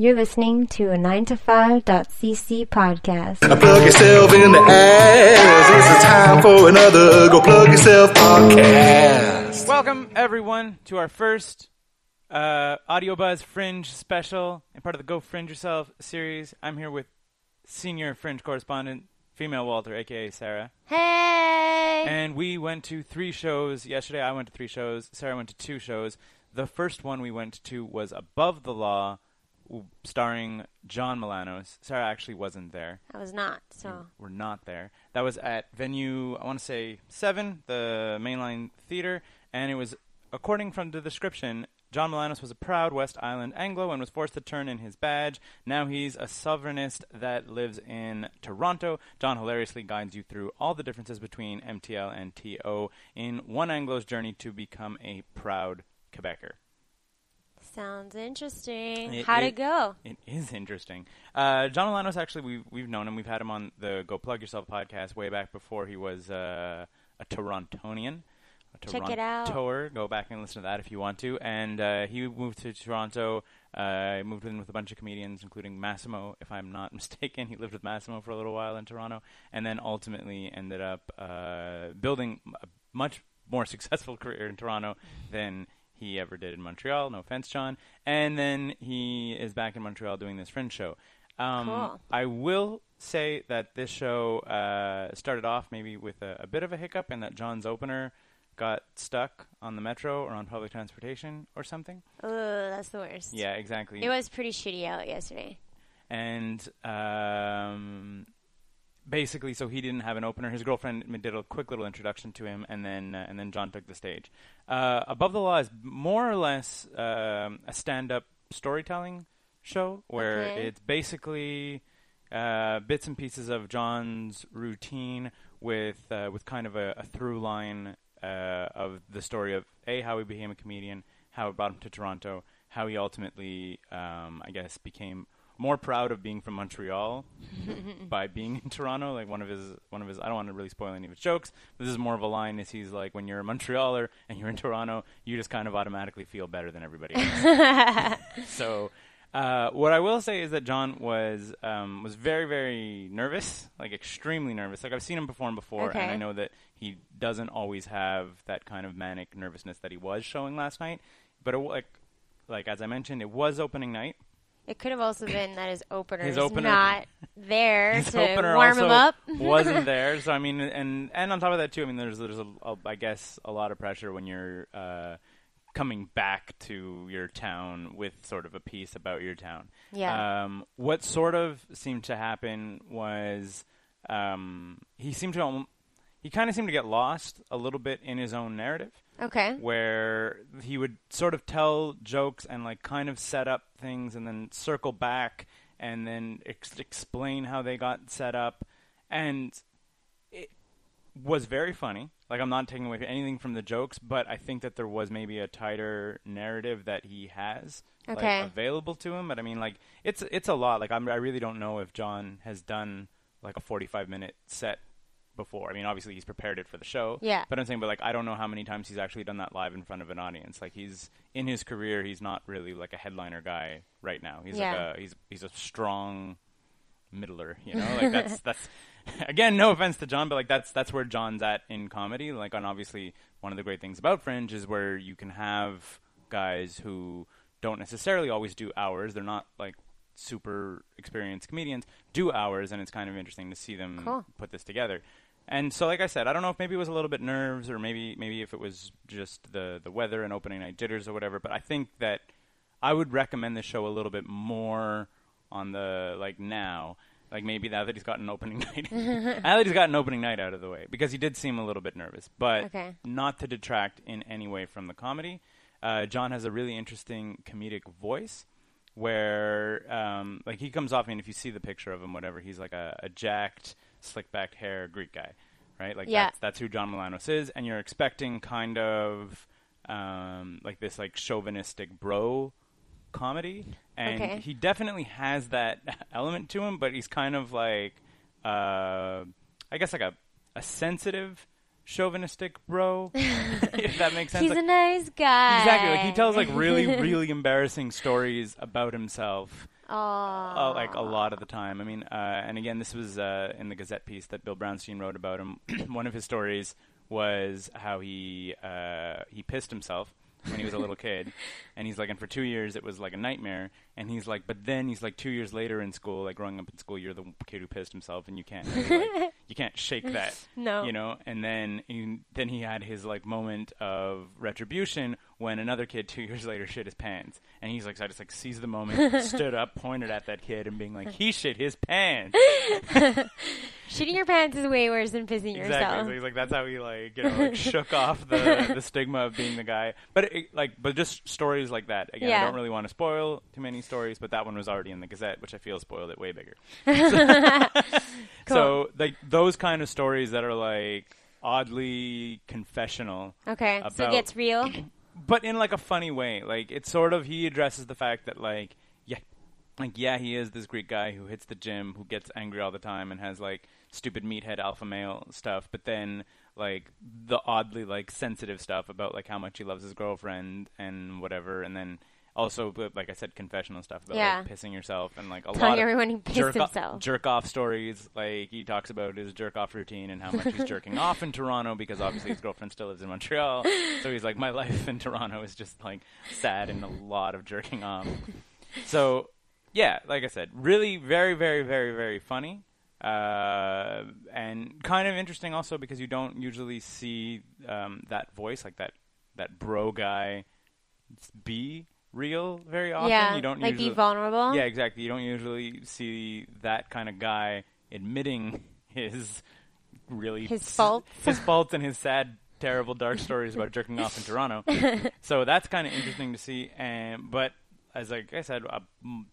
You're listening to a 9to5.cc podcast. Plug yourself in the ass. It's time for another Go Plug Yourself podcast. Welcome, everyone, to our first uh, Audio Buzz Fringe special and part of the Go Fringe Yourself series. I'm here with senior Fringe correspondent, female Walter, aka Sarah. Hey! And we went to three shows yesterday. I went to three shows. Sarah went to two shows. The first one we went to was Above the Law, w- starring Jon Malanos. Sarah actually wasn't there. I was not, so. We're not there. That was at venue, I want to say seven, the mainline theater, and it was, according from the description, Jon Malanos was a proud West Island Anglo and was forced to turn in his badge. Now he's a sovereignist that lives in Toronto. Jon hilariously guides you through all the differences between MTL and TO in one Anglo's journey to become a proud Quebecer. Sounds interesting. It- How'd it- it go? It is interesting. Uh, Jon Malanos, actually, we've, we've known him. We've had him on the Go Plug Yourself podcast way back before he was uh, a Torontonian. A Check it out. Torontoer. Go back and listen to that if you want to. And uh, he moved to Toronto. Uh, moved in with a bunch of comedians, including Massimo, if I'm not mistaken. He lived with Massimo for a little while in Toronto, and then ultimately ended up uh, building a much more successful career in Toronto than he ever did in Montreal. No offense, Jon. And then he is back in Montreal doing this Fringe show. Um, Cool. I will say that this show uh, started off maybe with a, a bit of a hiccup, and that Jon's opener got stuck on the metro or on public transportation or something. Oh, that's the worst. Yeah, exactly. It was pretty shitty out yesterday. and um, basically, so he didn't have an opener. His girlfriend did a quick little introduction to him, and then uh, and then Jon took the stage. Uh, Above the Law is more or less um, a stand-up storytelling show where Okay. it's basically uh, bits and pieces of Jon's routine with uh, with kind of a, a through line uh, of the story of a how he became a comedian, how it brought him to Toronto, how he ultimately, um, I guess, became more proud of being from Montreal by being in Toronto. Like one of his one of his I don't want to really spoil any of his jokes. This is more of a line is he's like when you're a Montrealer and you're in Toronto, you just kind of automatically feel better than everybody else. so uh, what I will say is that John was um, was very very nervous, like extremely nervous. Like I've seen him perform before, and I know that he doesn't always have that kind of manic nervousness that he was showing last night. But it, like like as I mentioned, it was opening night. It could have also been that his opener His is opener- not there His to opener warm him up. wasn't there. So I mean, and and on top of that too, I mean, there's there's a, a, I guess a lot of pressure when you're uh, coming back to your town with sort of a piece about your town. Yeah. Um, what sort of seemed to happen was um, he seemed to he kind of seemed to get lost a little bit in his own narrative. Okay. where he would sort of tell jokes and like kind of set up things and then circle back and then ex- explain how they got set up. And it was very funny. Like i'm not taking away anything from the jokes but i think that there was maybe a tighter narrative that he has like, available to him. But i mean like it's it's a lot. Like I'm, i really don't know if Jon has done like a 45 minute set before i mean obviously he's prepared it for the show Yeah. but I'm saying, but like, I don't know how many times he's actually done that live in front of an audience. Like, he's in his career, he's not really like a headliner guy right now. He's Yeah. like a he's he's a strong middler. You know, like that's that's again, no offense to Jon, but like that's that's where Jon's at in comedy. Like, and obviously, one of the great things about Fringe is where you can have guys who don't necessarily always do hours. They're not like super experienced comedians do hours, and it's kind of interesting to see them Cool. put this together. And so, like I said, I don't know if maybe it was a little bit nerves, or maybe maybe if it was just the the weather and opening night jitters or whatever. But I think that I would recommend the show a little bit more on the like now, like maybe now that he's got an opening night, now that he's got an opening night out of the way, because he did seem a little bit nervous, but Okay. not to detract in any way from the comedy. Uh, Jon has a really interesting comedic voice where um, like he comes off I mean if you see the picture of him whatever he's like a, a jacked slick back hair Greek guy right like Yeah. that's that's who Jon Malanos is and you're expecting kind of um, like this like chauvinistic bro comedy and Okay. he definitely has that element to him but he's kind of like uh, I guess like a, a sensitive chauvinistic bro if that makes sense He's Like- a nice guy. Exactly. Like he tells like really, really embarrassing stories about himself. Oh, uh, like a lot of the time. I mean, uh, and again, this was uh, in the Gazette piece that Bill Brownstein wrote about him. One of his stories was how he uh, he pissed himself when he was a little kid, and he's like, and for two years it was like a nightmare. And he's like, but then he's like, two years later in school, like growing up in school, you're the kid who pissed himself, and you can't like, you can't shake that, No. you know. And then he, then he had his like moment of retribution when another kid two years later shit his pants, and he's like, so I just like seized the moment, stood up, pointed at that kid, and being like, he shit his pants. shitting your pants is way worse than pissing Exactly. yourself. So he's like, that's how he like, you know, like shook off the the stigma of being the guy. But it, like, but just stories like that. Again, I don't really want to spoil too many stories, but that one was already in the Gazette, which I feel spoiled it way bigger. So like those kind of stories that are like oddly confessional, Okay, so it gets real. but in like a funny way. Like it's sort of he addresses the fact that like yeah, like yeah, he is this Greek guy who hits the gym, who gets angry all the time, and has like stupid meathead alpha male stuff. But then like the oddly like sensitive stuff about like how much he loves his girlfriend and whatever, and then. Also, like I said, confessional stuff about Yeah. like pissing yourself and like a Telling lot of everyone he pissed jerk himself. jerk off stories. Like he talks about his jerk off routine and how much he's jerking off in Toronto because obviously his girlfriend still lives in Montreal. So he's like, my life in Toronto is just like sad and a lot of jerking off. So yeah, like I said, really very, very, very, very funny. Uh, and kind of interesting also because you don't usually see um, that voice like that that bro guy be real very often. yeah, you don't like usually, be vulnerable. yeah, exactly. You don't usually see that kind of guy admitting his really His faults. his faults, and his sad, terrible, dark stories about jerking off in Toronto. so that's kind of interesting to see. And but as like I said, a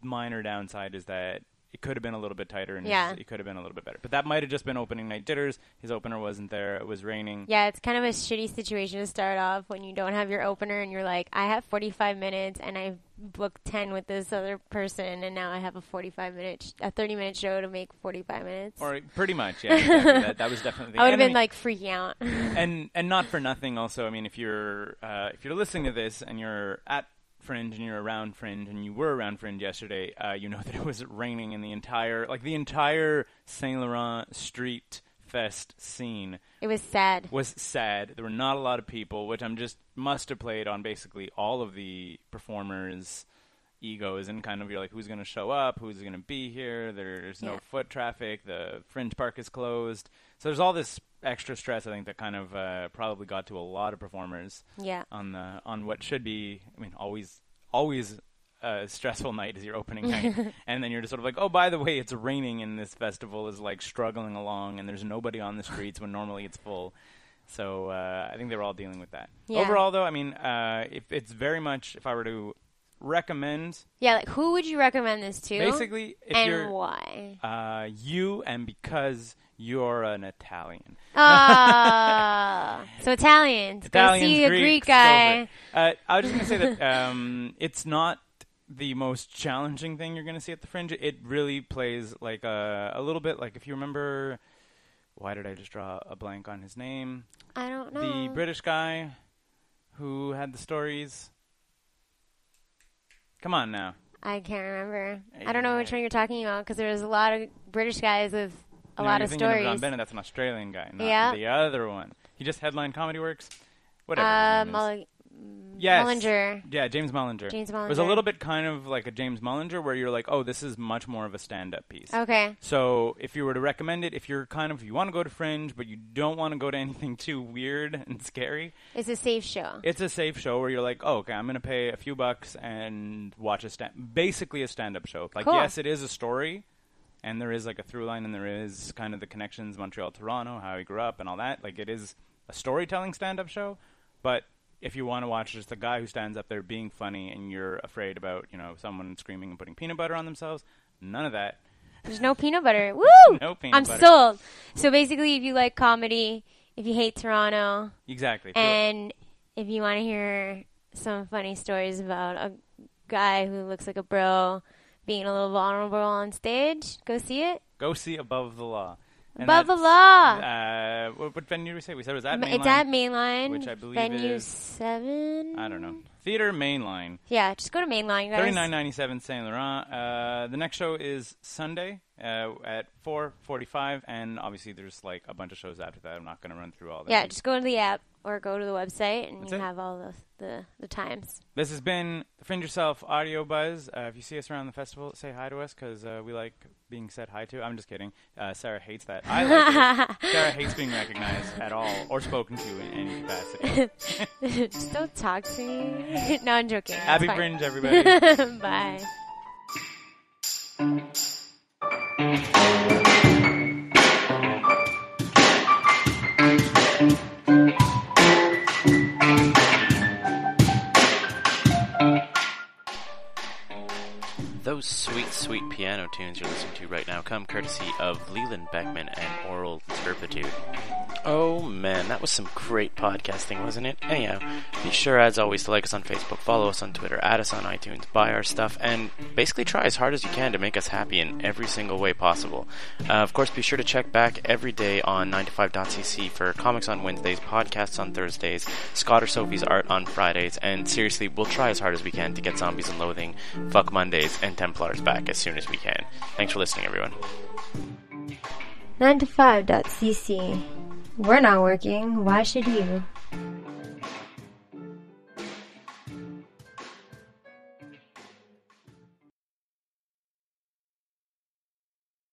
minor downside is that it could have been a little bit tighter, and Yeah. it could have been a little bit better. But that might have just been opening night jitters. His opener wasn't there. It was raining. Yeah, it's kind of a shitty situation to start off when you don't have your opener and you're like, I have 45 minutes and I booked 10 with this other person and now I have a 45 minute, sh- a 30 minute show to make 45 minutes. Or pretty much, yeah. Exactly. that, that was definitely. the I would have been like freaking out. and and not for nothing. Also, I mean, if you're uh, if you're listening to this and you're at Fringe and you're around Fringe and you were around Fringe yesterday, uh, you know that it was raining in the entire like the entire Saint Laurent Street Fest scene it was sad. was sad. There were not a lot of people, which I'm just must have played on basically all of the performers' egos in kind of you're like, who's going to show up? Who's going to be here? There's no Yeah. foot traffic. The Fringe Park is closed. So there's all this extra stress. I think that kind of uh, probably got to a lot of performers Yeah. on the on what should be. I mean, always always a stressful night is your opening night, and then you're just sort of like, oh, by the way, it's raining, and this festival is like struggling along, and there's nobody on the streets when normally it's full. So uh, I think they were all dealing with that. Yeah. Overall, though, I mean, uh, if it's very much if I were to recommend, Yeah, like who would you recommend this to? basically, if and why? uh, you and because you're an Italian. Ah, so Italians. Italians, Go see a Greek guy. Uh, I was just to say that um, it's not the most challenging thing you're going to see at the Fringe. It really plays like a, a little bit like if you remember. Why did I just draw a blank on his name? I don't know. The British guy who had the stories. Come on now. I can't remember. I don't know which one you're talking about because there was a lot of British guys with a No, lot of stories. Of John Bennett. That's an Australian guy, not Yeah. the other one. He just headlined Comedy Works. Whatever. uh, his name is. Yes. Mullinger. Yeah, James Mullinger. James It was a little bit kind of like a James Mullinger where you're like, oh, this is much more of a stand-up piece. Okay. So if you were to recommend it, if you're kind of if you want to go to Fringe but you don't want to go to anything too weird and scary, It's a safe show. it's a safe show where you're like, oh, okay, I'm going to pay a few bucks and watch a stand, basically a stand-up show. Like, Cool. yes, it is a story, and there is like a through line, and there is kind of the connections Montreal, Toronto, how he grew up, and all that. Like, it is a storytelling stand-up show, but if you want to watch just a guy who stands up there being funny, and you're afraid about you know someone screaming and putting peanut butter on themselves, none of that. There's no peanut butter. Woo! No peanut I'm butter. sold. So basically, if you like comedy, if you hate Toronto, Exactly. and if you want to hear some funny stories about a guy who looks like a bro being a little vulnerable on stage, go see it. Go see Above the Law. And Above the that's, Law. Uh, what, what venue did we say? We said it was at Ma- Mainline. It's at Mainline. which I believe venue is- seven. I don't know. Theater Mainline. Yeah, just go to Mainline, you guys. Thirty nine ninety seven Saint Laurent. Uh, the next show is Sunday uh, at four forty five, and obviously there's like a bunch of shows after that. I'm not going to run through all that. Yeah, just go to the app or go to the website and That's you it. have all the, the, the times. This has been the Fringe Yourself Audio Buzz. Uh, if you see us around the festival, say hi to us because uh, we like being said hi to. I'm just kidding. Uh, Sarah hates that. I like it. Sarah hates being recognized at all or spoken to in any capacity. just don't talk to me. no, I'm joking. Happy. Fringe, everybody. Bye. Tunes you're listening to right now come courtesy of Leland Beckman and Oral Turpitude. Oh man, that was some great podcasting, wasn't it? Anyhow, be sure as always to like us on Facebook, follow us on Twitter, add us on iTunes, buy our stuff, and basically try as hard as you can to make us happy in every single way possible. Uh, of course, be sure to check back every day on 9to5.cc for comics on Wednesdays, podcasts on Thursdays, Scott or Sophie's art on Fridays, and seriously, we'll try as hard as we can to get Zombies and Loathing, Fuck Mondays, and Templars back as soon as we can. Thanks for listening, everyone. 9to5.cc. We're not working. Why should you?